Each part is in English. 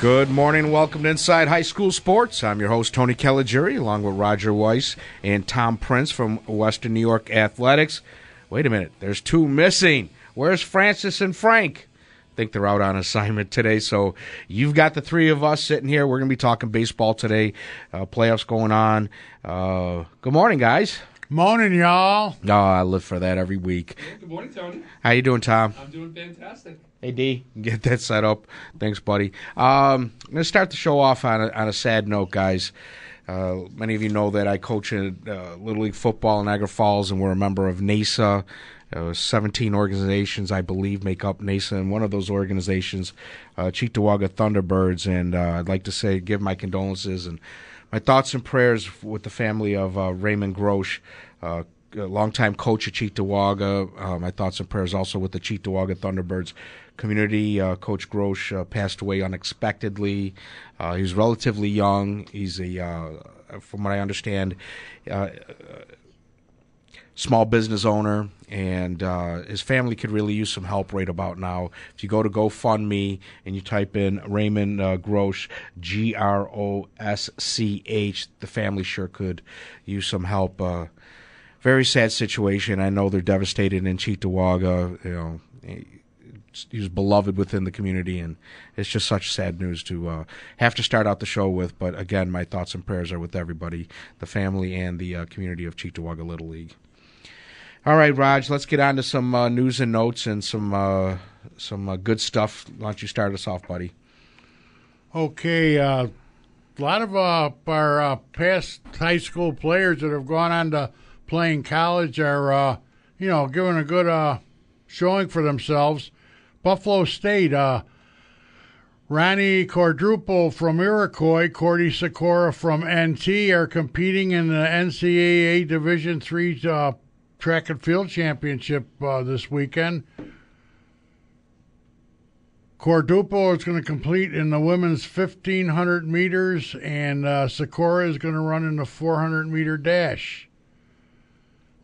Good morning. Welcome to Inside High School Sports. I'm your host, Tony Caligiuri, along with Roger Weiss and Tom Prince from Western New York Athletics. Wait a minute. There's two missing. Where's Francis and Frank? I think they're out on assignment today. So you've got the three of us sitting here. We're going to be talking baseball today. Uh, playoffs going on. Uh, good morning, guys. Morning, y'all. No, oh, I live for that every week. Good morning, Tony. How you doing, Tom? I'm doing fantastic. Hey D, get that set up. Thanks, buddy. Um, I'm gonna start the show off on a, on a sad note, guys. Uh, many of you know that I coach in uh, Little League football in Niagara Falls, and we're a member of NASA. Uh, 17 organizations, I believe, make up NASA, and one of those organizations, uh, Cheektowaga Thunderbirds. And uh, I'd like to say, give my condolences and my thoughts and prayers with the family of uh, Raymond Grosch, uh, longtime coach at Cheektowaga. Uh, my thoughts and prayers also with the Cheektowaga Thunderbirds community. Uh, Coach Grosch uh, passed away unexpectedly. Uh, relatively young. He's a, uh, from what I understand, uh, small business owner, and uh, his family could really use some help right about now. If you go to GoFundMe and you type in Raymond Grosch, G R O S C H, the family sure could use some help very sad situation. I know they're devastated in Cheektowaga. You know, he was beloved within the community, and it's just such sad news to uh, have to start out the show with. But again, my thoughts and prayers are with everybody, the family and the uh, community of Cheektowaga Little League. All right, Raj, let's get on to some uh, news and notes and some uh, some uh, good stuff. Why don't you start us off, buddy? Okay, uh, a lot of our past high school players that have gone on to playing college are, you know, giving a good showing for themselves. Buffalo State, uh, Ronnie from Iroquois, Cordy Sikora from NT are competing in the NCAA Division Three uh, Track and Field Championship uh, this weekend. Quadruple is going to complete in the women's 1500 meters, and uh, Sikora is going to run in the 400 meter dash.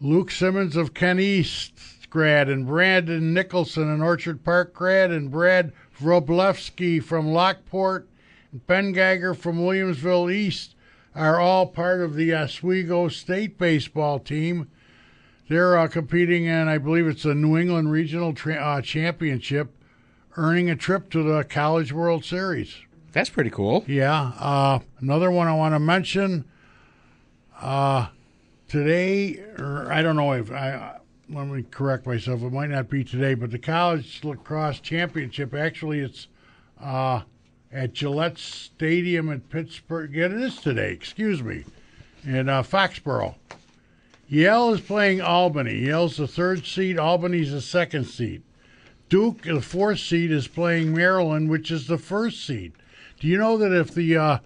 Luke Simmons of Ken East grad, and Brandon Nicholson, an Orchard Park grad, and Brad Vroblewski from Lockport, and Ben Geiger from Williamsville East are all part of the Oswego State baseball team. They're uh, competing in, I believe it's the New England Regional tra- uh, Championship, earning a trip to the College World Series. That's pretty cool. Yeah. Uh, another one I want to mention. Today, or I don't know if I let me correct myself. It might not be today, but the college lacrosse championship actually it's uh, at Gillette Stadium in Pittsburgh. Yeah, it is today. Excuse me, in uh, Foxborough. Yale is playing Albany. Yale's the third seed. Albany's the second seed. Duke, the fourth seed, is playing Maryland, which is the first seed. Do you know that if the uh,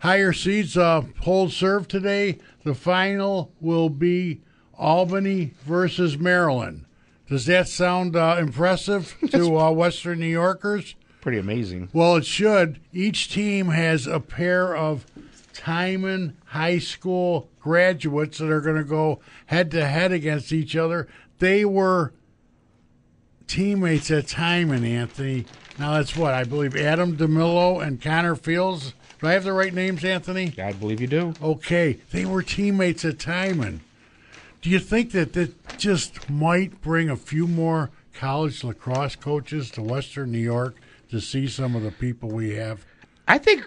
higher seeds uh, hold serve today, the final will be Albany versus Maryland. Does that sound uh, impressive to uh, Western New Yorkers? Pretty amazing. Well, it should. Each team has a pair of Timon High School graduates that are going to go head to head against each other. They were teammates at Timon, Anthony. Now that's what I believe. Adam DeMillo and Connor Fields. Do I have the right names, Anthony? I believe you do. Okay, they were teammates at Timon. Do you think that that just might bring a few more college lacrosse coaches to Western New York to see some of the people we have? I think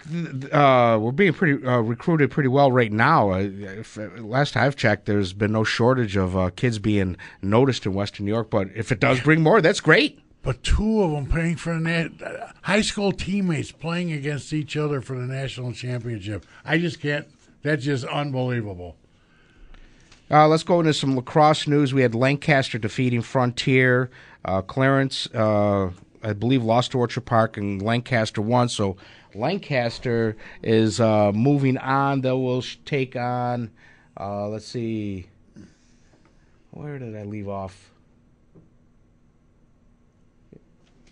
uh, we're being pretty uh, recruited pretty well right now. Uh, if, last I've checked, there's been no shortage of uh, kids being noticed in Western New York. But if it does bring more, that's great. But two of them playing for the high school teammates playing against each other for the national championship. I just can't. That's just unbelievable. Uh, let's go into some lacrosse news. We had Lancaster defeating Frontier. Uh, Clarence, uh, I believe, lost to Orchard Park, and Lancaster won. So Lancaster is uh, moving on. They will take on, uh, let's see, where did I leave off?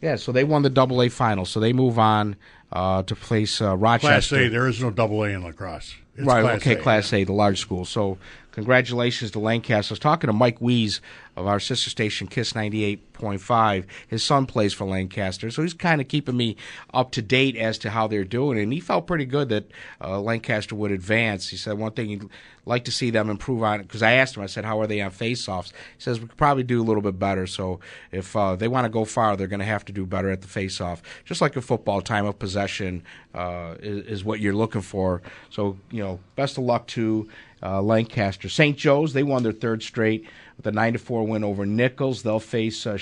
Yeah, so they won the Double A final, so they move on uh, to face uh, Rochester. Class A. There is no double A in lacrosse. It's right, Class okay, A. Class A, the large school. So, congratulations to Lancaster. I was talking to Mike Wees of our sister station, Kiss 98.5. His son plays for Lancaster, so he's kind of keeping me up to date as to how they're doing. And he felt pretty good that uh, Lancaster would advance. He said one thing he'd like to see them improve on, because I asked him, I said, how are they on face-offs? He says, we could probably do a little bit better. So, if uh, they want to go far, they're going to have to do better at the face-off. Just like in football, time of possession uh, is, is what you're looking for. So, you know, best of luck to uh, Lancaster. St. Joe's, they won their third straight with a 9 to 4 win over Nichols. They'll face uh,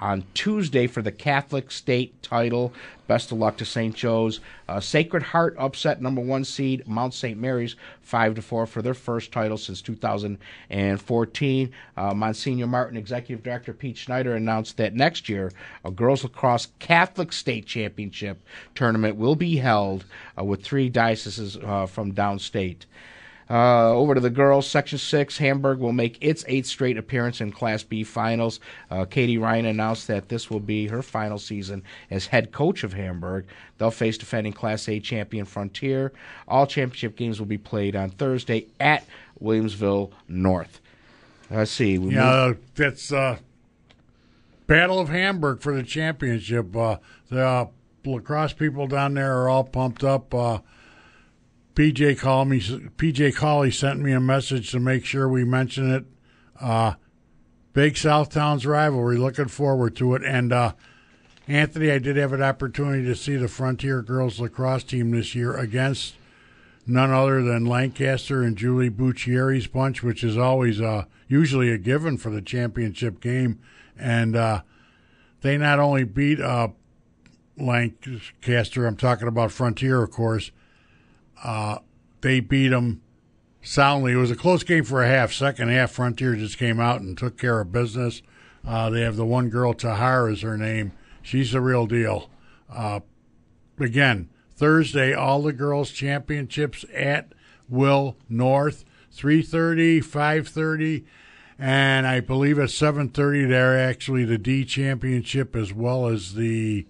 on Tuesday for the Catholic State title. Best of luck to St. Joe's. Uh, Sacred Heart upset number one seed Mount St. Mary's 5 to 4 for their first title since 2014. Uh, Monsignor Martin, Executive Director Pete Schneider, announced that next year a girls lacrosse Catholic State Championship tournament will be held uh, with three dioceses uh, from downstate. Uh, over to the girls, Section 6. Hamburg will make its eighth straight appearance in Class B finals. Uh, Katie Ryan announced that this will be her final season as head coach of Hamburg. They'll face defending Class A champion Frontier. All championship games will be played on Thursday at Williamsville North. Let's see. We move- Yeah, that's uh, Battle of Hamburg for the championship. Uh, the uh, lacrosse people down there are all pumped up. PJ called me. PJ Colley sent me a message to make sure we mention it. Uh, big Southtowns rivalry. Looking forward to it. And uh, Anthony, I did have an opportunity to see the Frontier girls lacrosse team this year against none other than Lancaster and Julie Buccieri's bunch, which is always uh, usually a given for the championship game. And uh, they not only beat uh, Lancaster, I'm talking about Frontier, of course, uh, they beat them soundly. It was a close game for a half. Second half, Frontier just came out and took care of business. Uh, they have the one girl, Tahar is her name. She's the real deal. Uh, again, Thursday, all the girls' championships at Will North, 3.30, 5.30, and I believe at 7.30 they're actually the D championship as well as the,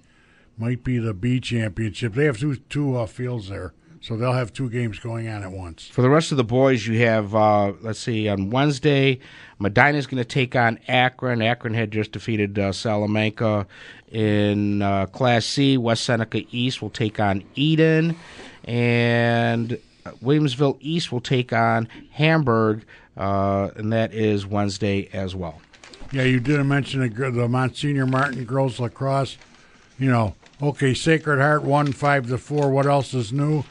might be the B championship. They have two, two uh, fields there. So they'll have two games going on at once. For the rest of the boys, you have, uh, let's see, on Wednesday, Medina's going to take on Akron. Akron had just defeated uh, Salamanca in uh, Class C. West Seneca East will take on Eden. And Williamsville East will take on Hamburg, uh, and that is Wednesday as well. Yeah, you didn't mention the, the Monsignor Martin girls lacrosse. You know, okay, Sacred Heart won five to four. What else is new?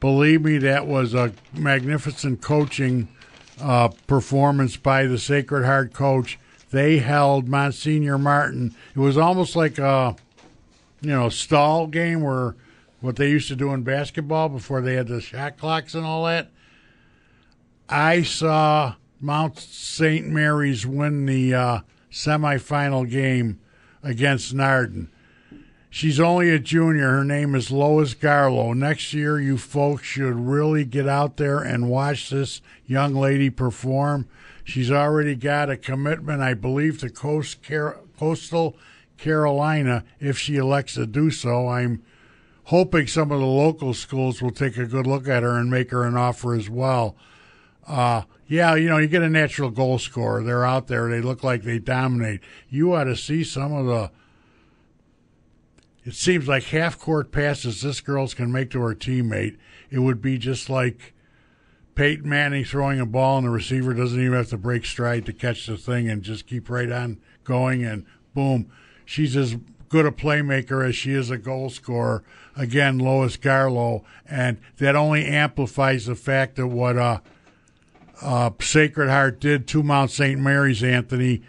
Believe me, that was a magnificent coaching uh, performance by the Sacred Heart coach. They held Monsignor Martin. It was almost like a, you know, stall game where what they used to do in basketball before they had the shot clocks and all that. I saw Mount St. Mary's win the uh, semifinal game against Nardin. She's only a junior. Her name is Lois Garlow. Next year, you folks should really get out there and watch this young lady perform. She's already got a commitment, I believe, to Coast Car- Coastal Carolina if she elects to do so. I'm hoping some of the local schools will take a good look at her and make her an offer as well. Uh, yeah, you know, you get a natural goal scorer. They're out there. They look like they dominate. You ought to see some of the it seems like half court passes this girl's can make to her teammate. It would be just like Peyton Manning throwing a ball and the receiver doesn't even have to break stride to catch the thing and just keep right on going and boom. She's as good a playmaker as she is a goal scorer. Again, Lois Garlow, and that only amplifies the fact that what uh, uh, Sacred Heart did to Mount St. Mary's, Anthony,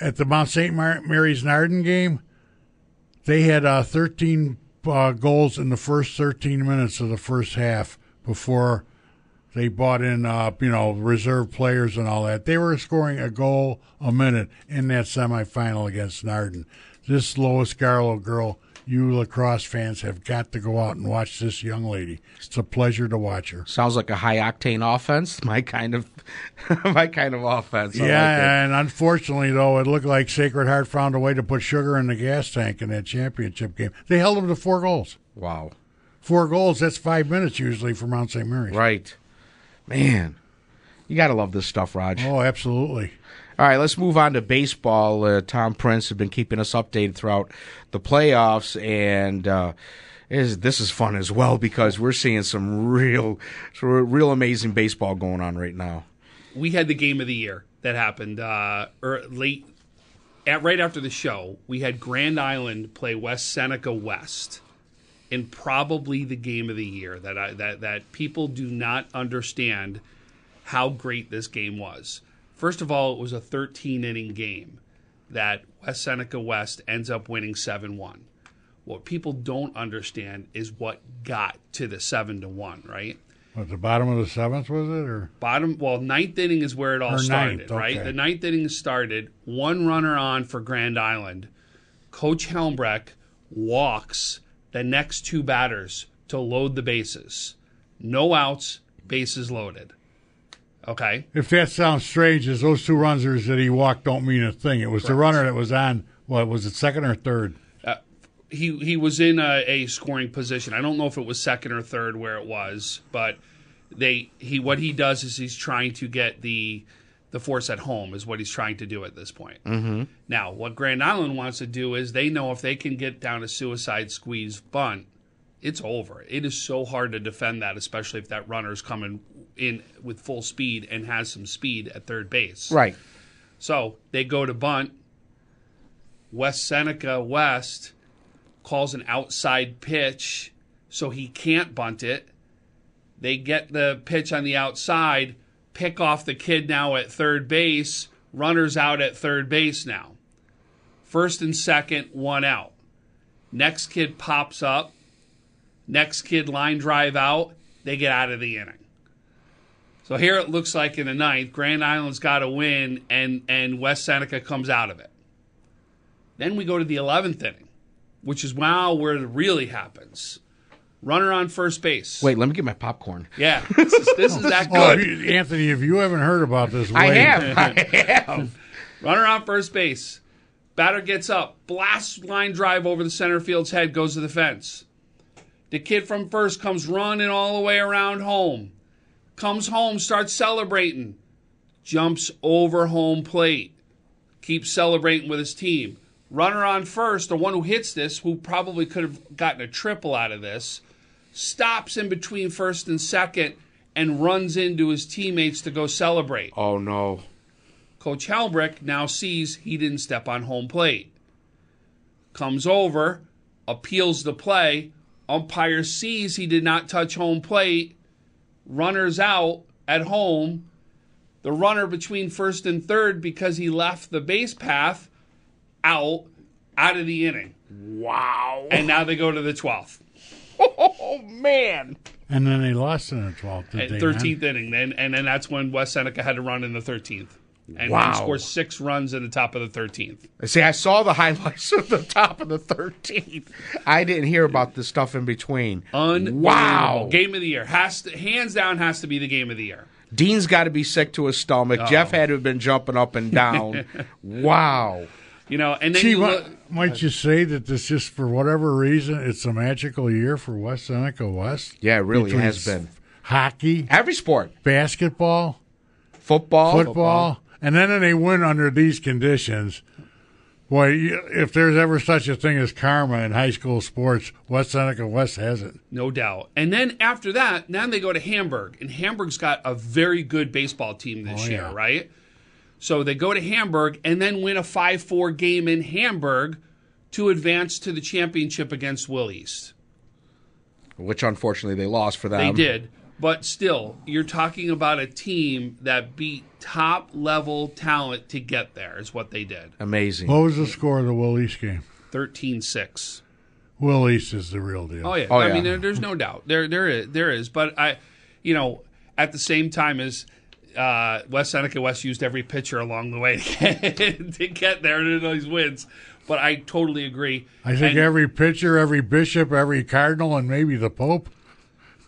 at the Mount St. Mar- Mary's Nardin game, they had uh, 13 uh, goals in the first 13 minutes of the first half before they bought in, uh, you know, reserve players and all that. They were scoring a goal a minute in that semifinal against Nardin. This Lois Garlow girl, you lacrosse fans have got to go out and watch this young lady. It's a pleasure to watch her. Sounds like a high octane offense. My kind of, my kind of offense. I yeah, like and unfortunately, though, it looked like Sacred Heart found a way to put sugar in the gas tank in that championship game. They held them to four goals. Wow. Four goals, that's five minutes usually for Mount St. Mary's. Right. Man, you got to love this stuff, Raj. Oh, absolutely. All right, let's move on to baseball. Uh, Tom Prince has been keeping us updated throughout the playoffs, and uh, is, this is fun as well because we're seeing some real, real amazing baseball going on right now. we had the game of the year that happened uh, er, late, at right after the show. We had Grand Island play West Seneca West, in probably the game of the year that I, that that people do not understand how great this game was. First of all, it was a 13 inning game that West Seneca West ends up winning 7 1. What people don't understand is what got to the 7 to 1, right? At the bottom of the seventh, was it? Or bottom well ninth inning is where it all Or started ninth, right the ninth inning started one runner on for grand island coach helmbrecht walks the next two batters to load the bases no outs bases loaded okay if that sounds strange, is those two runners that he walked don't mean a thing. It was the runner that was on. What was it? Second or third? he he was in a, a scoring position. I don't know if it was second or third where it was, but they he what he does is he's trying to get the the force at home is what he's trying to do at this point. Mm-hmm. Now, what Grand Island wants to do is they know if they can get down a suicide squeeze bunt, it's over. It is so hard to defend that, especially if that runner's coming in with full speed and has some speed at third base. Right. So they go to bunt. West Seneca West calls an outside pitch, so he can't bunt it. They get the pitch on the outside, pick off the kid now at third base, runners out at third base now. First and second, one out. Next kid pops up. Next kid line drive out. They get out of the inning. So here it looks like in the ninth, Grand Island's got a win, and and West Seneca comes out of it. Then we go to the eleventh inning, which is wow where it really happens. Runner on first base. Wait, let me get my popcorn. Yeah, this is, this is that Oh, good. if you- Anthony, if you haven't heard about this, I wait. have. I have. Runner on first base. Batter gets up, blasts line drive over the center field's head, goes to the fence. The kid from first comes running all the way around home. Comes home, starts celebrating. Jumps over home plate. Keeps celebrating with his team. Runner on first, the one who hits this, who probably could have gotten a triple out of this, stops in between first and second and runs into his teammates to go celebrate. Oh no. Coach Halbrick now sees he didn't step on home plate. Comes over, appeals the play. Umpire sees he did not touch home plate. Runners out at home. The runner between first and third, because he left the base path, out, out of the inning. Wow. And now they go to the 12th. Oh man. And then they lost in the 12th. did 13th man? inning. Then and then that's when West Seneca had to run in the 13th. And Wow. he scores six runs in the top of the 13th. See, I saw the highlights of the top of the 13th. I didn't hear about the stuff in between. Unbelievable. Wow. Game of the year. Has to, hands down has to be the game of the year. Dean's got to be sick to his stomach. Jeff oh. had to have been jumping up and down. wow. You know, and then Gee, you look, might you say that this just for whatever reason it's a magical year for West Seneca West? Yeah, it really has been. Hockey, Every sport. basketball, Football. football, and then they win under these conditions. Boy, if there's ever such a thing as karma in high school sports, West Seneca West has it. no doubt. And then after that, now they go to Hamburg, and Hamburg's got a very good baseball team this Oh, year, yeah. right? So they go to Hamburg and then win a 5 4 game in Hamburg to advance to the championship against Will East. which unfortunately they lost for them. They did. But still, you're talking about a team that beat top level talent to get there, is what they did. Amazing. What was the score of the Will East game? 13 6. Will East is the real deal. Oh yeah, Oh, I yeah. mean there, there's no doubt there there is there is, but I, you know, at the same time as uh, West Seneca West used every pitcher along the way to get, to get there to those wins, but I totally agree. I think And- every pitcher, every bishop, every cardinal, and maybe the pope.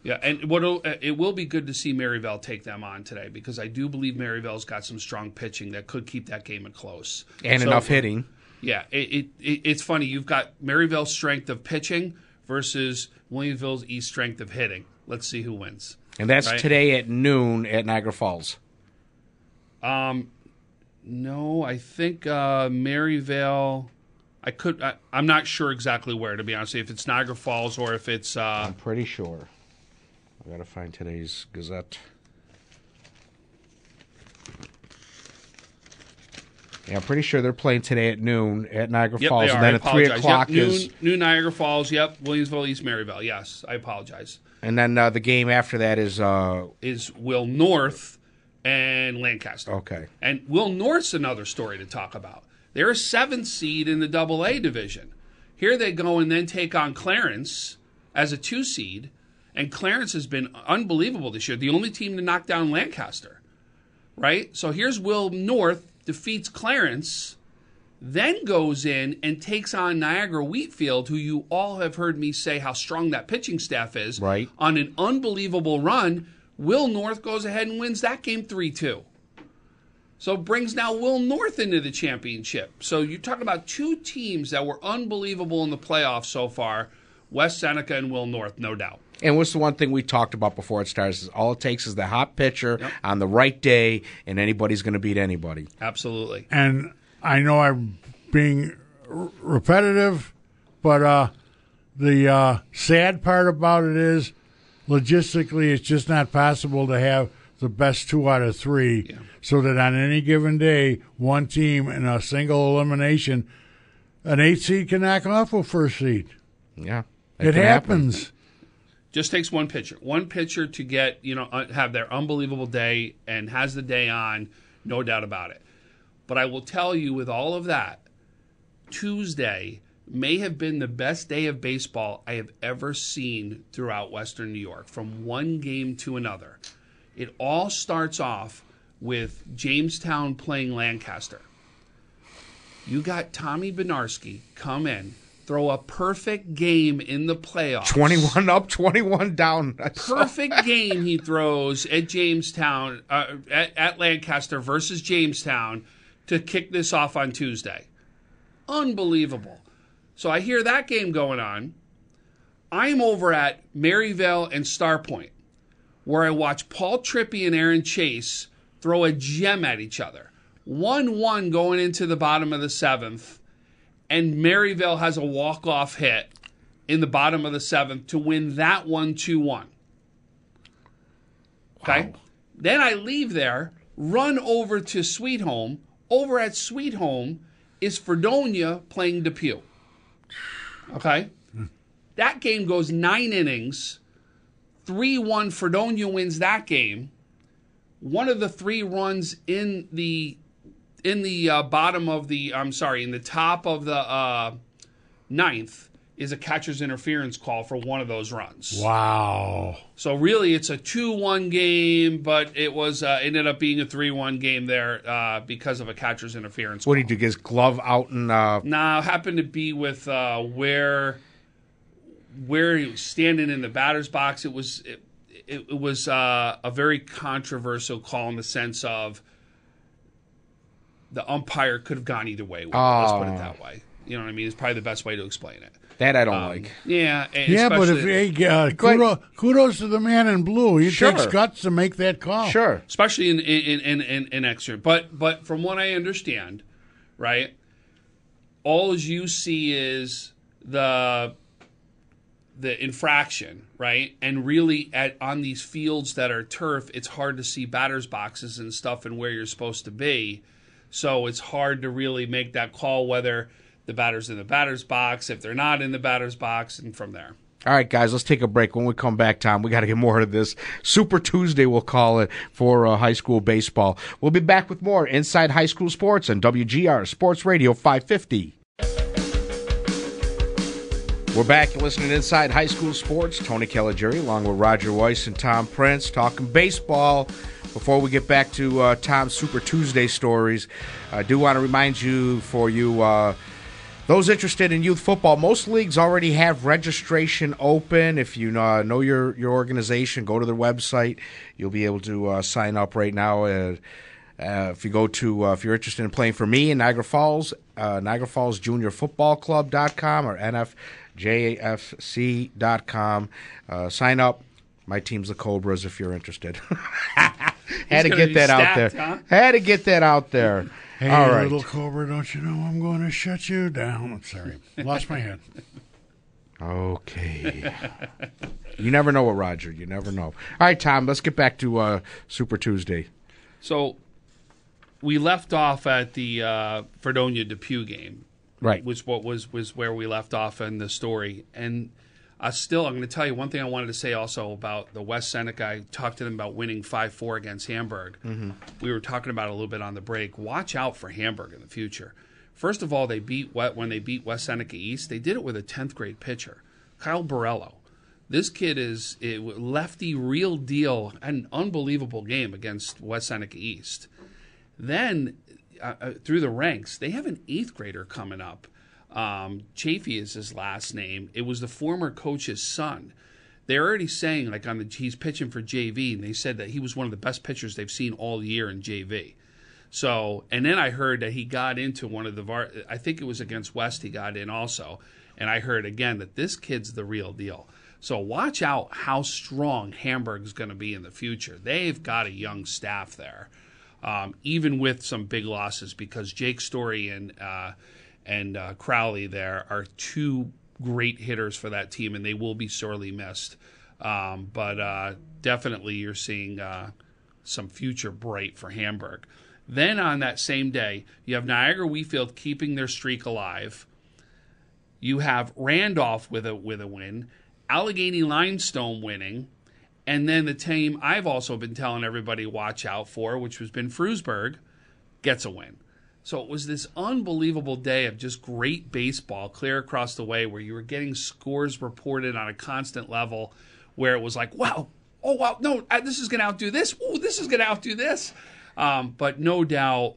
Yeah, and what it will be good to see Maryvale take them on today because I do believe Maryvale's got some strong pitching that could keep that game close and So- enough hitting. Yeah, it, it, it it's funny. You've got Maryvale's strength of pitching versus Williamsville's East strength of hitting. Let's see who wins. And that's Right. today at noon at Niagara Falls. Um, No, I think uh, Maryvale. I could. I, I'm not sure exactly where to be honest. If it's Niagara Falls or if it's. Uh, I'm pretty sure. I gotta find today's Gazette. Yeah, I'm pretty sure they're playing today at noon at Niagara yep, Falls, and then I at three o'clock yep, is, noon, noon Niagara Falls. Yep, Williamsville East Maryvale. Yes, I apologize. and then uh, the game after that is uh, Is Will North and Lancaster. okay. And Will North's another story to talk about. They're a seventh seed in the Double A division. Here they go and then take on Clarence as a two seed, and Clarence has been unbelievable this year. The only team to knock down Lancaster, right? So here's Will North defeats Clarence, then goes in and takes on Niagara Wheatfield, who you all have heard me say how strong that pitching staff is. Right. On an unbelievable run, Will North goes ahead and wins that game 3 2. So brings now Will North into the championship. So you're talking about two teams that were unbelievable in the playoffs so far West Seneca and Will North, no doubt. And what's the one thing we talked about before it starts? Is all it takes is the hot pitcher on the right day, and anybody's going to beat anybody. Absolutely. And I know I'm being r- repetitive, but uh, the uh, sad part about it is logistically, it's just not possible to have the best two out of three. So that on any given day, one team in a single elimination, an eight seed can knock off a first seed. Yeah, that It happens. happen. Just takes one pitcher. One pitcher to get, you know, uh, have their unbelievable day and has the day on, no doubt about it. But I will tell you with all of that, Tuesday may have been the best day of baseball I have ever seen throughout Western New York, from one game to another. It all starts off with Jamestown playing Lancaster. You got Tommy Benarski come in, throw a perfect game in the playoffs. 21 up, 21 down. I Perfect game he throws at Jamestown, uh, at, at Lancaster versus Jamestown to kick this off on Tuesday. Unbelievable. So I hear that game going on. I'm over at Maryvale and Starpoint, where I watch Paul Trippy and Aaron Chase throw a gem at each other. 1 1 going into the bottom of the seventh, and Maryvale has a walk off hit in the bottom of the seventh to win that one 2 1. Okay? Then I leave there, run over to Sweet Home. Over at Sweet Home is Fredonia playing Depew. Okay? Hmm. That game goes nine innings. 3 1 Fredonia wins that game. One of the three runs in the in the uh, bottom of the I'm sorry, in the top of the uh, ninth is a catcher's interference call for one of those runs. Wow. So really, it's a two-one game, but it was uh, ended up being a three-one game there uh, because of a catcher's interference. What call. did he do? Get his glove out and uh, Now happened to be with uh, where where he was standing in the batter's box. It was it, it, it was uh, a very controversial call in the sense of the umpire could have gone either way. With it. Let's put it that way. You know what I mean? It's probably the best way to explain it. that I don't Um, like. Yeah, Yeah, but if hey, uh, kudos, kudos to the man in blue. He Sure. takes guts to make that call. Sure. especially in in in in, in extra. But but from what I understand, right, all you see is the the infraction, right? And really, at on these fields that are turf, it's hard to see batters boxes and stuff and where you're supposed to be. So it's hard to really make that call whether the batters in the batter's box, if they're not in the batter's box, and from there. All right, guys, let's take a break. When we come back, Tom, we got to get more of this. Super Tuesday, we'll call it, for uh, high school baseball. We'll be back with more Inside High School Sports on WGR Sports Radio 550. We're back listening to Inside High School Sports. Tony Caligiuri along with Roger Weiss and Tom Prince talking baseball. Before we get back to uh, Tom's Super Tuesday stories, I do want to remind you for you uh, those interested in youth football, most leagues already have registration open. If you uh, know your your organization, go to their website. You'll be able to uh, sign up right now. Uh, uh, if you go to, uh, if you're interested in playing for me in Niagara Falls, uh, Niagara Falls Junior Football Club.com or NFJFC.com. Sign up. My team's the Cobras if you're interested. Had to get be that out there. huh? Had to get that out there. Hey, All right. little cobra, don't you know I'm going to shut you down? I'm sorry, lost my head. Okay. you never know what Roger. You never know. All right, Tom. Let's get back to uh, Super Tuesday. So we left off at the uh, Fredonia Depew game, Right. which what was was where we left off in the story. And I still, I'm going to tell you one thing I wanted to say also about the West Seneca. I talked to them about winning five four against Hamburg. We were talking about it a little bit on the break. Watch out for Hamburg in the future. First of all, they beat when they beat West Seneca East. They did it with a 10th grade pitcher, Kyle Borello. This kid is it, lefty, real deal, an unbelievable game against West Seneca East. Then uh, uh, through the ranks, they have an eighth grader coming up. Um, Chafee is his last name. It was the former coach's son. They're already saying like on the he's pitching for JV, and they said that he was one of the best pitchers they've seen all year in JV. So, and then I heard that he got into one of the var. I think it was against West. He got in also, and I heard again that this kid's the real deal. So watch out how strong Hamburg's going to be in the future. They've got a young staff there, um, even with some big losses because Jake Story and uh, and uh, Crowley there are two great hitters for that team, and they will be sorely missed. Um, but uh, definitely, you're seeing uh, some future bright for Hamburg. Then on that same day, you have Niagara Wheatfield keeping their streak alive. You have Randolph with a with a win, Allegany Limestone winning, and then the team I've also been telling everybody watch out for, which has been Frewsburg, gets a win. So it was this unbelievable day of just great baseball clear across the way where you were getting scores reported on a constant level where it was like, wow, oh, wow, no, this is going to outdo this. Oh, this is going to outdo this. Um, but no doubt,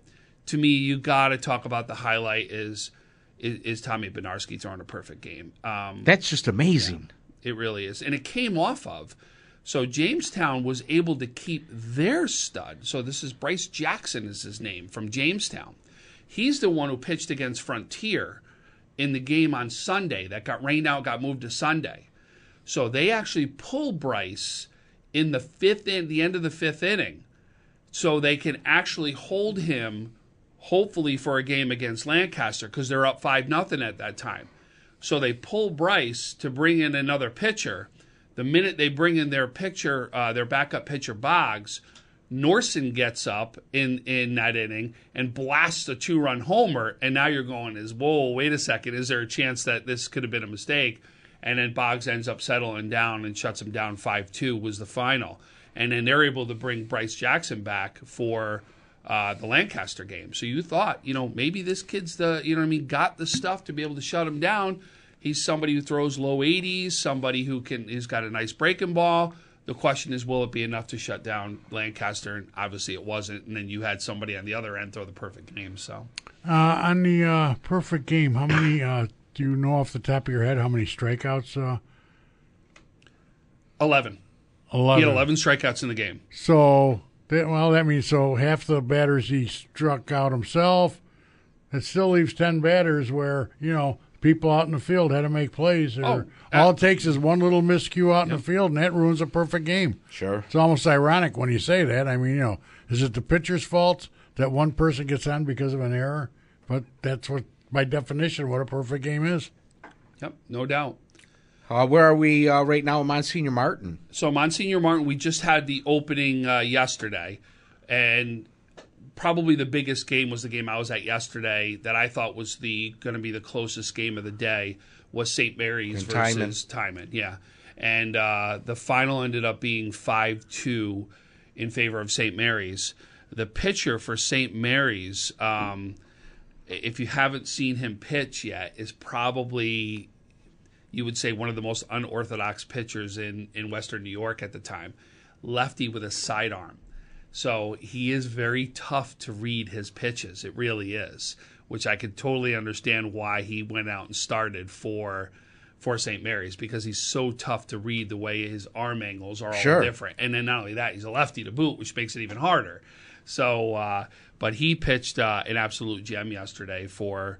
to me, you got to talk about the highlight is, is, is Tommy Benarski throwing a perfect game. Um, That's just amazing. it really is. And it came off of. So Jamestown was able to keep their stud. So this is Bryce Jackson is his name from Jamestown. He's the one who pitched against Frontier in the game on Sunday that got rained out, got moved to Sunday. So they actually pull Bryce in the fifth in the end of the fifth inning, so they can actually hold him, hopefully for a game against Lancaster because they're up five nothing at that time. So they pull Bryce to bring in another pitcher. The minute they bring in their pitcher, uh, their backup pitcher Boggs, Norson gets up in in that inning and blasts a two run homer. And now you're going is whoa, wait a second, is there a chance that this could have been a mistake? And then Boggs ends up settling down and shuts him down five two was the final. And then they're able to bring Bryce Jackson back for uh, the Lancaster game. So you thought, you know, maybe this kid's the, you know I mean, got the stuff to be able to shut him down. He's somebody who throws low 80s, somebody who can, he's got a nice breaking ball. The question is, will it be enough to shut down Lancaster? And obviously it wasn't. And then you had somebody on the other end throw the perfect game. So Uh, on the uh, perfect game, how many uh, do you know off the top of your head? How many strikeouts? Uh, 11. He Eleven. had 11 strikeouts in the game. So, that, well, that means so half the batters he struck out himself. It still leaves ten batters where you know people out in the field had to make plays. Or Oh, all uh, it takes is one little miscue out in the field, and that ruins a perfect game. Sure. It's almost ironic when you say that. I mean, you know, is it the pitcher's fault that one person gets on because of an error? But that's what, by definition, what a perfect game is. Yep, no doubt. Uh, where are we uh, right now, Monsignor Martin? So Monsignor Martin, we just had the opening uh, yesterday, and probably the biggest game was the game I was at yesterday that I thought was the going to be the closest game of the day was St. Mary's And versus Timon. Yeah, and uh, the final ended up being five two in favor of St. Mary's. The pitcher for St. Mary's, um, if you haven't seen him pitch yet, is probably you would say one of the most unorthodox pitchers in in Western New York at the time. Lefty with a sidearm. So he is very tough to read his pitches. It really is, which I could totally understand why he went out and started for for St. Mary's because he's so tough to read the way his arm angles are all Sure. different. And then not only that, he's a lefty to boot, which makes it even harder. So, uh, but he pitched uh, an absolute gem yesterday for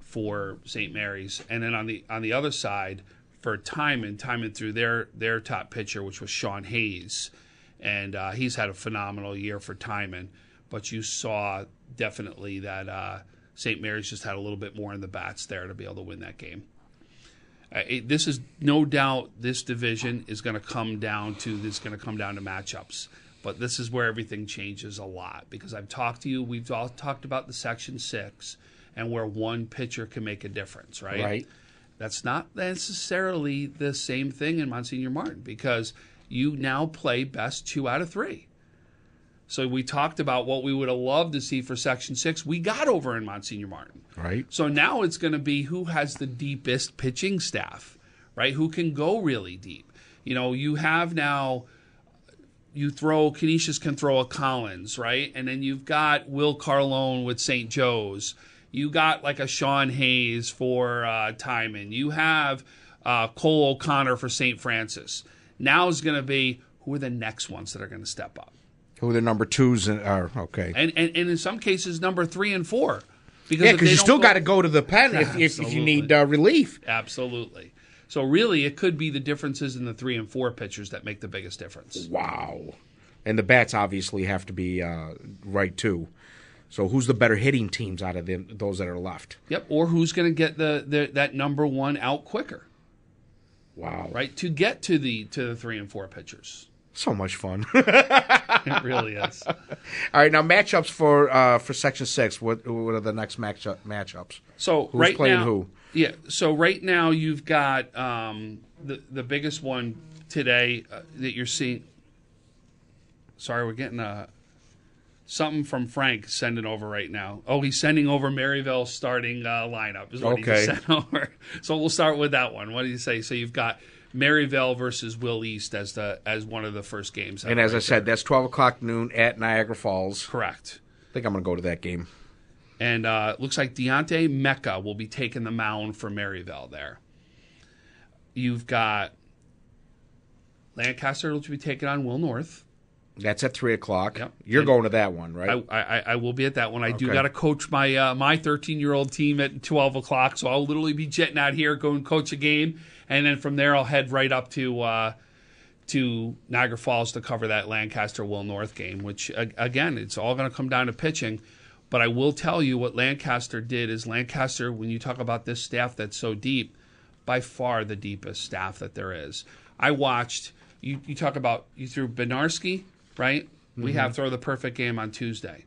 for St. Mary's, and then on the on the other side for Timon, Timon threw their their top pitcher, which was Sean Hayes, and uh, he's had a phenomenal year for Timon. But you saw definitely that uh, St. Mary's just had a little bit more in the bats there to be able to win that game. Uh, it, this is no doubt this division is going to come down to this is going to come down to matchups. But this is where everything changes a lot because I've talked to you. We've all talked about the section six and where one pitcher can make a difference, right? Right. That's not necessarily the same thing in Monsignor Martin because you now play best two out of three. So we talked about what we would have loved to see for Section Six. We got over in Monsignor Martin. Right. So now it's going to be who has the deepest pitching staff, right? Who can go really deep. You know, you have now, you throw, Canisius can throw a Collins, right? And then you've got Will Carlone with St. Joe's. You got like a Sean Hayes for uh, Timon. You have uh, Cole O'Connor for St. Francis. Now is going to be who are the next ones that are going to step up? Who are the number twos and- are? Okay. And, and, and in some cases, number three and four. Because yeah, because they you still go- got to go to the pen if, if, if you need uh, relief. Absolutely. So really, it could be the differences in the three and four pitchers that make the biggest difference. Wow. And the bats obviously have to be uh, right too. So who's the better hitting teams out of them, those that are left? Yep. Or who's going to get the, the that number one out quicker, Wow. right? To get to the to the three and four pitchers. So much fun. It really is. All right, now matchups for uh, for Section Six. What what are the next matchup matchups? So Who's right playing now, who? Yeah. So right now you've got um, the the biggest one today uh, that you're seeing. Sorry, we're getting a something from Frank sending over right now. Oh, he's sending over Maryvale's starting uh, lineup. Is what he Okay. just sent over. So we'll start with that one. What do you say? So you've got Maryvale versus Will East as the as one of the first games. And as I right said, there. that's twelve o'clock noon at Niagara Falls. correct. I think I'm going to go to that game. And uh, looks like Deontay Mecca will be taking the mound for Maryvale there. You've got Lancaster will be taking on Will North. That's at three o'clock. Yep. You're And- going to that one, right? I, I, I will be at that one. I do got to coach my uh, my 13 year old team at 12 o'clock, so I'll literally be jetting out here, going coach a game, and then from there I'll head right up to uh, to Niagara Falls to cover that Lancaster Will North game. Which again, it's all going to come down to pitching. But I will tell you what Lancaster did is Lancaster, when you talk about this staff that's so deep, by far the deepest staff that there is. I watched you. You talk about you threw Benarski, right? We have mm-hmm. throw the perfect game on Tuesday.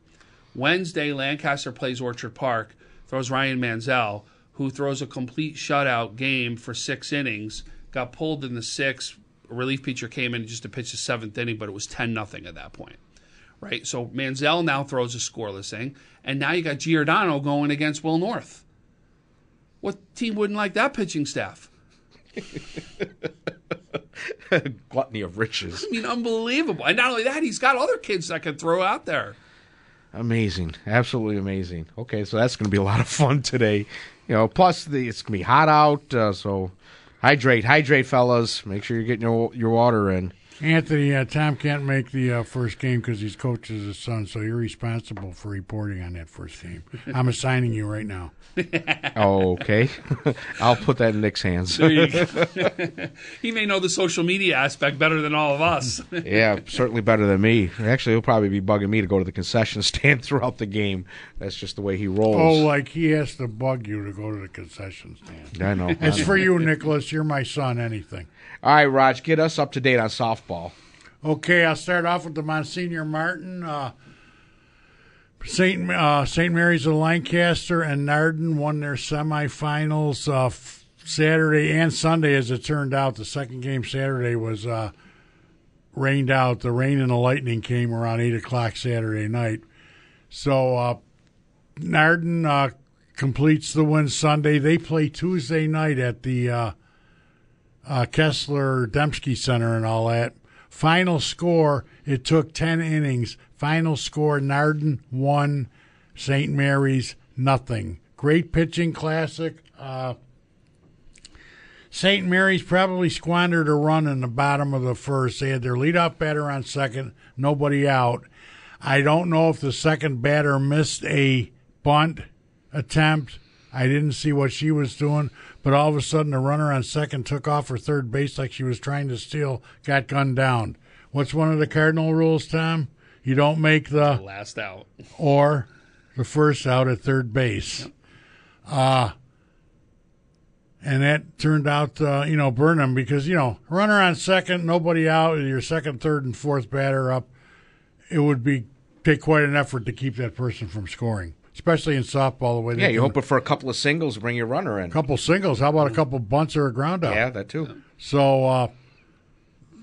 Wednesday, Lancaster plays Orchard Park, throws Ryan Manzel, who throws a complete shutout game for six innings. Got pulled in the sixth. A relief pitcher came in just to pitch the seventh inning, but it was ten nothing at that point. Right, so Manzel now throws a scoreless inning, and now you got Giordano going against Will North. What team wouldn't like that pitching staff? Gluttony of riches. I mean, unbelievable. And not only that, he's got other kids that can throw out there. Amazing, absolutely amazing. Okay, so that's going to be a lot of fun today. You know, plus the it's going to be hot out, uh, so hydrate, hydrate, fellas. Make sure you're getting your your water in. Anthony, uh, Tom can't make the uh, first game because he's coaches his son, so you're responsible for reporting on that first game. I'm assigning you right now. Oh, okay. I'll put that in Nick's hands. There you go. he may know the social media aspect better than all of us. yeah, certainly better than me. Actually, he'll probably be bugging me to go to the concession stand throughout the game. That's just the way he rolls. Oh, like he has to bug you to go to the concession stand. I know. I It's know. for you, Nicholas. You're my son. Anything. All right, Raj, get us up to date on softball. Okay, I'll start off with the Monsignor Martin. Uh, Saint uh, Saint Mary's of Lancaster and Nardin won their semifinals uh, f- Saturday and Sunday. As it turned out, the second game Saturday was uh, rained out. The rain and the lightning came around eight o'clock Saturday night. So uh, Nardin uh, completes the win Sunday. They play Tuesday night at the uh, Kessler Dembski Center and all that. Final score: It took ten innings. Final score: Nardin one, St. Mary's nothing. Great pitching, classic. Uh, St. Mary's probably squandered a run in the bottom of the first. They had their leadoff batter on second, nobody out. I don't know if the second batter missed a bunt attempt. I didn't see what she was doing, but all of a sudden the runner on second took off for third base like she was trying to steal, got gunned down. What's one of the cardinal rules, Tom? You don't make the Last out. or the first out at third base. Uh, and that turned out, uh, you know, Burnham because, you know, runner on second, nobody out, your second, third, and fourth batter up, it would be take quite an effort to keep that person from scoring, especially in softball. The way they Yeah, you're hoping for a couple of singles bring your runner in. a couple singles. How about a couple bunts or a ground out? Yeah, that too. So, uh,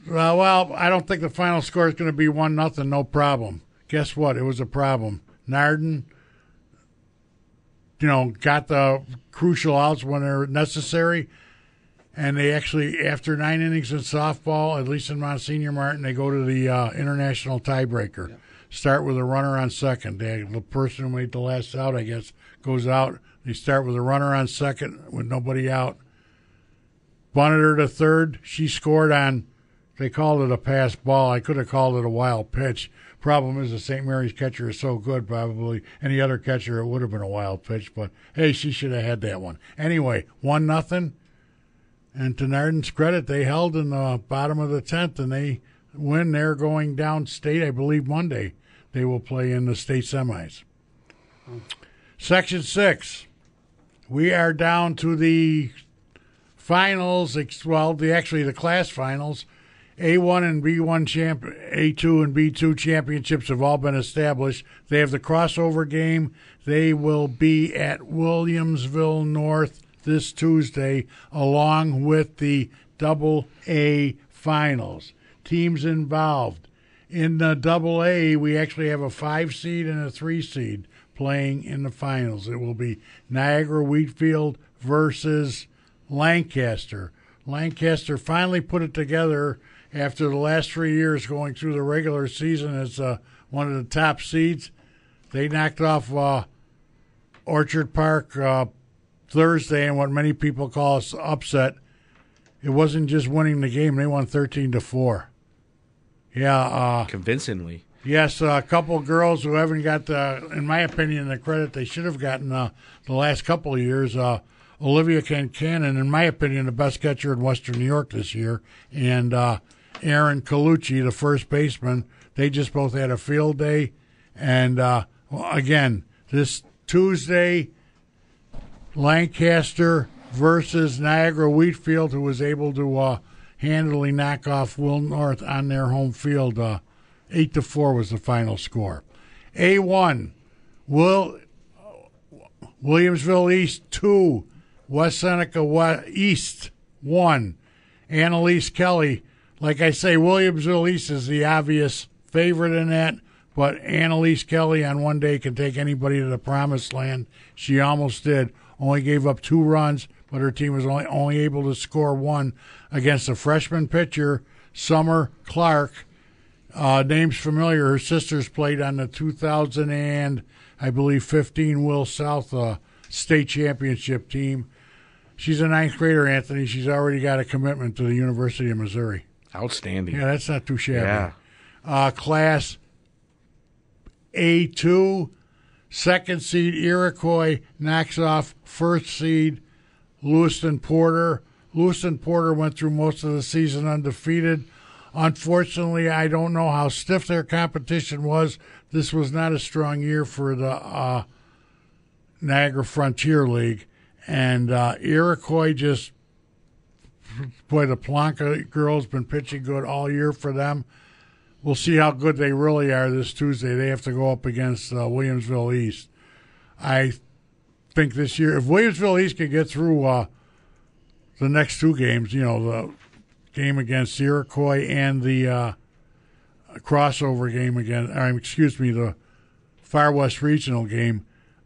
uh, well, I don't think the final score is going to be one nothing. No problem. Guess what? It was a problem. Nardin, you know, got the crucial outs when they're necessary, and they actually, after nine innings in softball, at least in Monsignor Martin, they go to the uh, international tiebreaker. Start with a runner on second. The person who made the last out, I guess, goes out. They start with a runner on second with nobody out bunted her to third. She scored on, they called it a pass ball. I could have called it a wild pitch. Problem is, the St. Mary's catcher is so good, probably any other catcher, it would have been a wild pitch. But hey, she should have had that one. Anyway, one nothing. And to Nardin's credit, they held in the bottom of the tenth, and they win. They're going downstate, I believe, Monday. They will play in the state semis. Section six. We are down to the finals. Well, the actually the class finals. A1 and B1 champ, A2 and B2 championships have all been established. They have the crossover game. They will be at Williamsville North this Tuesday, along with the Double A finals. Teams involved in the Double A, we actually have a five seed and a three seed playing in the finals. It will be Niagara Wheatfield versus Lancaster. Lancaster finally put it together after the last three years going through the regular season as uh, one of the top seeds. They knocked off uh, Orchard Park uh, Thursday in what many people call an upset. It wasn't just winning the game; they won thirteen to four. Yeah, uh, Convincingly. Yes, a couple girls who haven't got the, in my opinion, the credit they should have gotten uh, the last couple of years. Uh, Olivia Cancanon, in my opinion, the best catcher in Western New York this year, and uh, Aaron Colucci, the first baseman. They just both had a field day, and uh, again, this Tuesday, Lancaster versus Niagara Wheatfield, who was able to uh, handily knock off Will North on their home field. Uh, eight to four was the final score. A one, Will Williamsville East two, West Seneca West, East one. Annalise Kelly, like I say, Williamsville East is the obvious favorite in that, but Annalise Kelly on one day can take anybody to the promised land. She almost did. Only gave up two runs, but her team was only only able to score one against a freshman pitcher, Summer Clark. Uh, name's familiar. Her sisters played on the 2000 and I believe 15 Will South uh, state championship team. She's a ninth grader, Anthony. She's already got a commitment to the University of Missouri. Outstanding. Yeah, that's not too shabby. Yeah. Uh, class A2, second seed Iroquois knocks off first seed Lewiston Porter. Lewiston Porter went through most of the season undefeated. Unfortunately, I don't know how stiff their competition was. This was not a strong year for the uh, Niagara Frontier League. And uh, Iroquois just, boy, the Planka girls been pitching good all year for them. we'll see how good they really are this Tuesday. They have to go up against uh, Williamsville East. I think this year, if Williamsville East can get through uh, the next two games, you know, the game against Iroquois and the uh, crossover game again, or, excuse me, the Far West Regional game,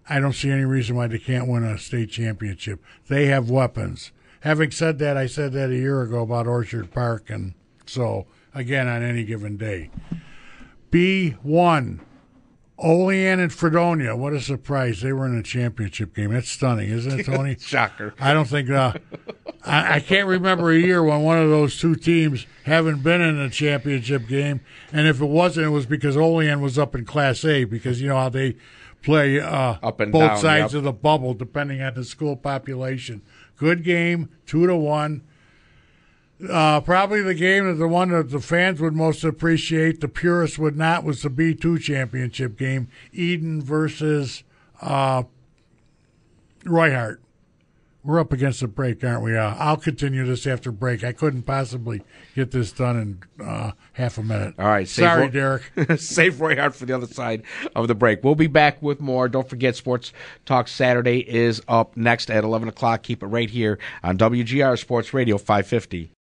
I don't see any reason why they can't win a state championship. They have weapons. Having said that, I said that a year ago about Orchard Park, and so again on any given day. B1, Olean and Fredonia. What a surprise. They were in a championship game. That's stunning, isn't it, Tony? Shocker. I don't think. Uh, I, I can't remember a year when one of those two teams haven't been in a championship game, and if it wasn't, it was because Olean was up in Class A because you know how they play uh, Up and both down, sides yep. of the bubble depending on the school population. Good game, two to one. Uh, probably the game that the one that the fans would most appreciate, the purists would not, was the B two championship game, Eden versus uh, Roy Hart. We're up against the break, aren't we? Uh, I'll continue this after break. I couldn't possibly get this done in uh, half a minute. All right. save sorry, Roy- Derek. Save Roy Hart for the other side of the break. We'll be back with more. Don't forget, Sports Talk Saturday is up next at 11 o'clock. Keep it right here on WGR Sports Radio 550.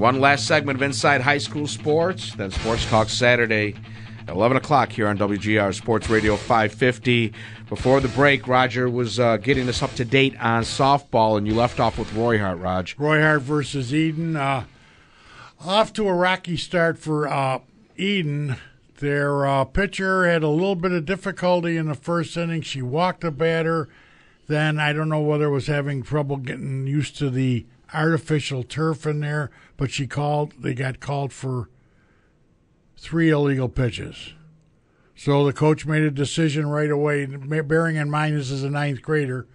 One last segment of Inside High School Sports, then Sports Talk Saturday at 11 o'clock here on WGR Sports Radio 550. Before the break, Roger was uh, getting us up to date on softball, and you left off with Roy Hart, Raj. Roy Hart versus Eden. Uh, off to a rocky start for uh, Eden. Their uh, pitcher had a little bit of difficulty in the first inning. She walked a batter. Then I don't know whether was having trouble getting used to the artificial turf in there, but she called. They got called for three illegal pitches. So the coach made a decision right away, bearing in mind this is a ninth grader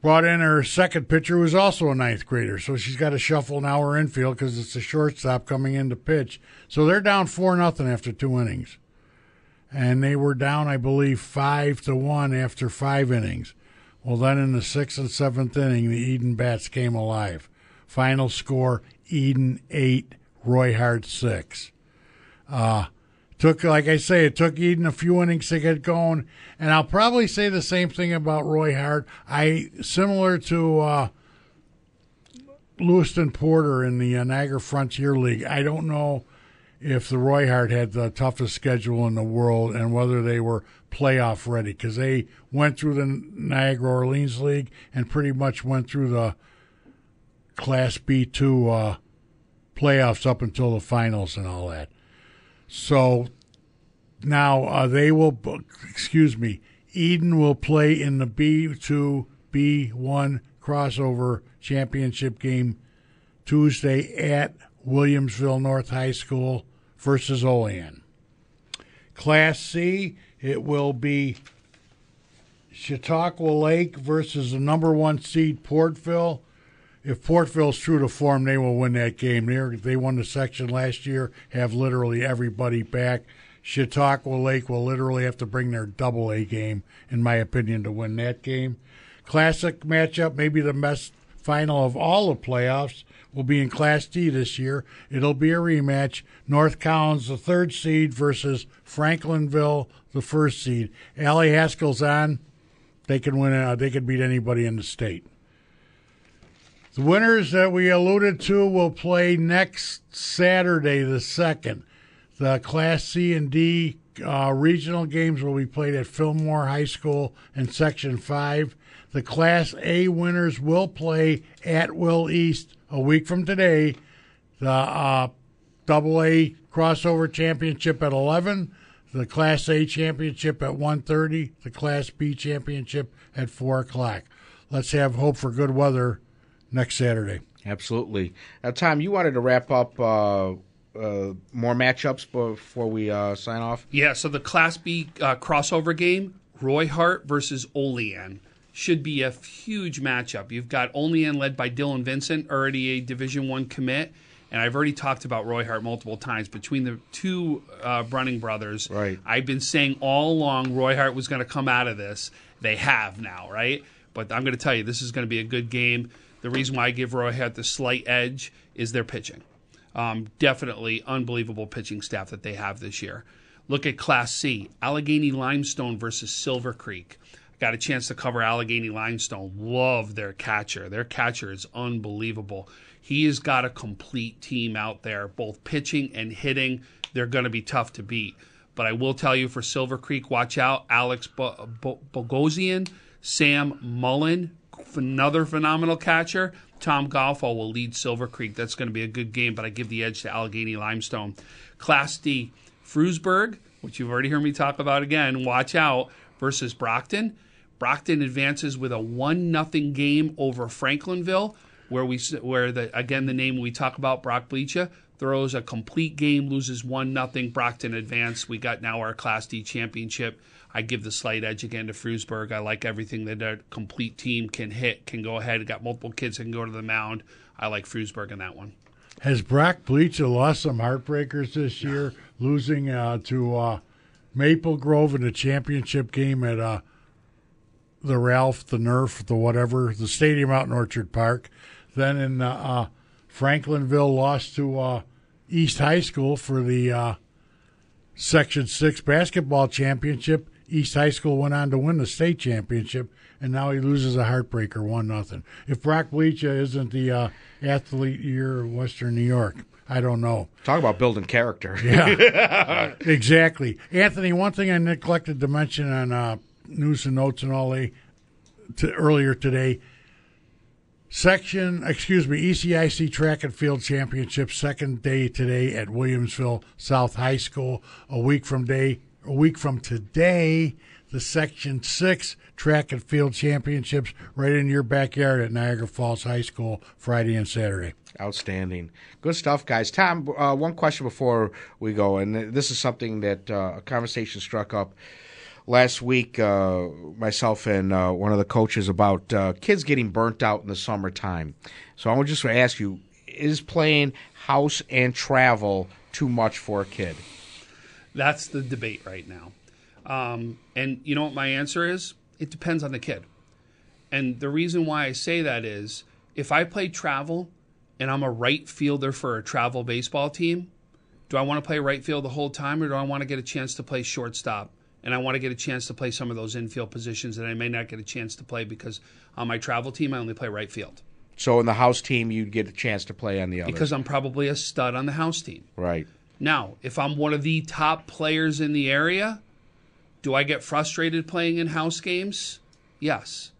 brought in her second pitcher, who was also a ninth grader. So she's got to shuffle now her infield because it's a shortstop coming in to pitch. So they're down four nothing after two innings, and they were down, I believe, five to one after five innings. Well, then in the sixth and seventh inning, the Eden Bats came alive. Final score: Eden eight, Roy Hart six. Uh, took like I say, it took Eden a few innings to get going, and I'll probably say the same thing about Roy Hart. I similar to uh, Lewiston Porter in the uh, Niagara Frontier League. I don't know if the Roy Hart had the toughest schedule in the world and whether they were playoff ready because they went through the Niagara Orleans League and pretty much went through the Class B two uh, playoffs up until the finals and all that. So now uh, they will, excuse me, Eden will play in the B2 B1 crossover championship game Tuesday at Williamsville North High School versus Olean. Class C, it will be Chautauqua Lake versus the number one seed Portville. If Portville's true to form, they will win that game. They they won the section last year, have literally everybody back. Chautauqua Lake will literally have to bring their double A game, in my opinion, to win that game. Classic matchup, maybe the best final of all the playoffs, will be in Class D this year. It'll be a rematch. North Collins, the third seed, versus Franklinville, the first seed. Allie Haskell's on. They can win. Uh, they can beat anybody in the state. The winners that we alluded to will play next Saturday, the second. The Class C and D uh, regional games will be played at Fillmore High School in Section 5. The Class A winners will play at Will East a week from today. The uh, Double A crossover championship at 11. The Class A championship at 1.30. The Class B championship at 4 o'clock. Let's have hope for good weather next Saturday. Absolutely. Now, Tom, you wanted to wrap up uh, uh, more matchups before we uh, sign off. Yeah, so the Class B uh, crossover game, Roy Hart versus Olean, should be a huge matchup. You've got Olean led by Dylan Vincent, already a Division One commit, and I've already talked about Roy Hart multiple times. Between the two uh, Brunning brothers, Right. I've been saying all along Roy Hart was going to come out of this. They have now, right? But I'm going to tell you, this is going to be a good game. The reason why I give Roy Head the slight edge is their pitching. Um, definitely unbelievable pitching staff that they have this year. Look at Class C, Allegany Limestone versus Silver Creek. Got a chance to cover Allegany Limestone. Love their catcher. Their catcher is unbelievable. He has got a complete team out there, both pitching and hitting. They're going to be tough to beat. But I will tell you for Silver Creek, watch out. Alex Bogosian, Sam Mullen, another phenomenal catcher. Tom Golfo will lead Silver Creek. That's going to be a good game, but I give the edge to Allegany Limestone. Class D, Frewsburg, which you've already heard me talk about again. Watch out versus Brocton. Brocton advances with a one nothing game over Franklinville, where we where the again the name we talk about Brock Bleacha throws a complete game, loses one nothing. Brocton advance. We got now our Class D championship. I give the slight edge again to Frewsburg. I like everything that a complete team can hit, can go ahead. Got multiple kids that can go to the mound. I like Frewsburg in that one. Has Brock Bleacha lost some heartbreakers this year, losing uh, to uh, Maple Grove in a championship game at uh, the Ralph, the Nerf, the whatever, the stadium out in Orchard Park. Then in uh, uh, Franklinville, lost to uh, East High School for the uh, Section 6 basketball championship. East High School went on to win the state championship, and now he loses a heartbreaker, 1 nothing. If Brock Bleacha isn't the uh, athlete year of Western New York, I don't know. Talk about building character. Yeah, exactly. Anthony, one thing I neglected to mention on uh, news and notes and all day to, earlier today. Section, excuse me, ECIC Track and Field Championship second day today at Williamsville South High School. A week from day, a week from today, the Section Six Track and Field Championships right in your backyard at Niagara Falls High School Friday and Saturday. Outstanding. Good stuff, guys. Tom, uh, one question before we go, and this is something that uh, a conversation struck up last week, uh, myself and uh, one of the coaches about uh, kids getting burnt out in the summertime. So I want just to ask you: Is playing house and travel too much for a kid? That's the debate right now. Um, and you know what my answer is? It depends on the kid. And the reason why I say that is if I play travel and I'm a right fielder for a travel baseball team, do I want to play right field the whole time or do I want to get a chance to play shortstop? And I want to get a chance to play some of those infield positions that I may not get a chance to play because on my travel team I only play right field. So in the house team, you'd get a chance to play on the other because I'm probably a stud on the house team. Right now, if I'm one of the top players in the area, do I get frustrated playing in house games? Yes.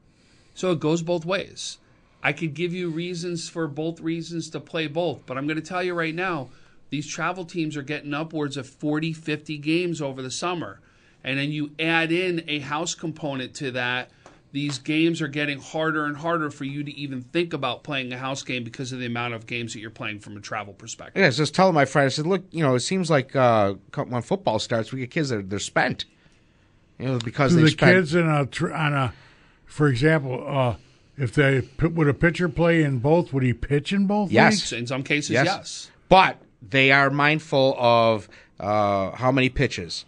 So it goes both ways. I could give you reasons for both reasons to play both, but I'm going to tell you right now, these travel teams are getting upwards of 40, 50 games over the summer and then you add in a house component to that, these games are getting harder and harder for you to even think about playing a house game because of the amount of games that you're playing from a travel perspective. Yeah, I was just telling my friend, I said, look, you know, it seems like uh, when football starts, we get kids that are, they're spent. You know, because they the spent. kids in a on a, for example, uh, if they would a pitcher play in both, would he pitch in both? Yes, leagues? in some cases, yes. yes. But they are mindful of uh, how many pitches.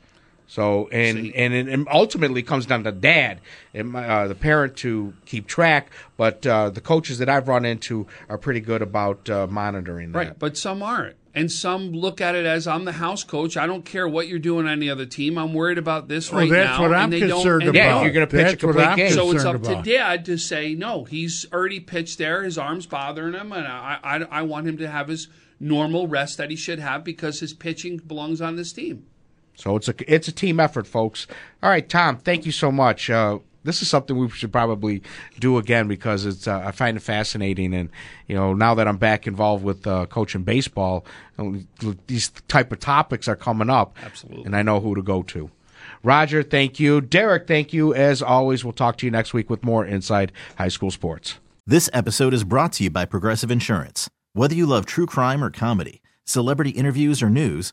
So and and it and ultimately comes down to dad and my, uh, the parent to keep track. But uh, the coaches that I've run into are pretty good about uh, monitoring that. Right, but some aren't, and some look at it as I'm the house coach. I don't care what you're doing on the other team. I'm worried about this well, right that's now. what I'm concerned about. Yeah, you're going to pitch that's a complete game. So it's up about. to dad to say no. He's already pitched there. His arm's bothering him, and I, I I want him to have his normal rest that he should have because his pitching belongs on this team. So it's a it's a team effort, folks. All right, Tom, thank you so much. Uh, this is something we should probably do again because it's uh, I find it fascinating, and you know now that I'm back involved with uh, coaching baseball, these type of topics are coming up. Absolutely, and I know who to go to. Roger, thank you. Derek, thank you. As always, we'll talk to you next week with more Inside High School Sports. This episode is brought to you by Progressive Insurance. Whether you love true crime or comedy, celebrity interviews or news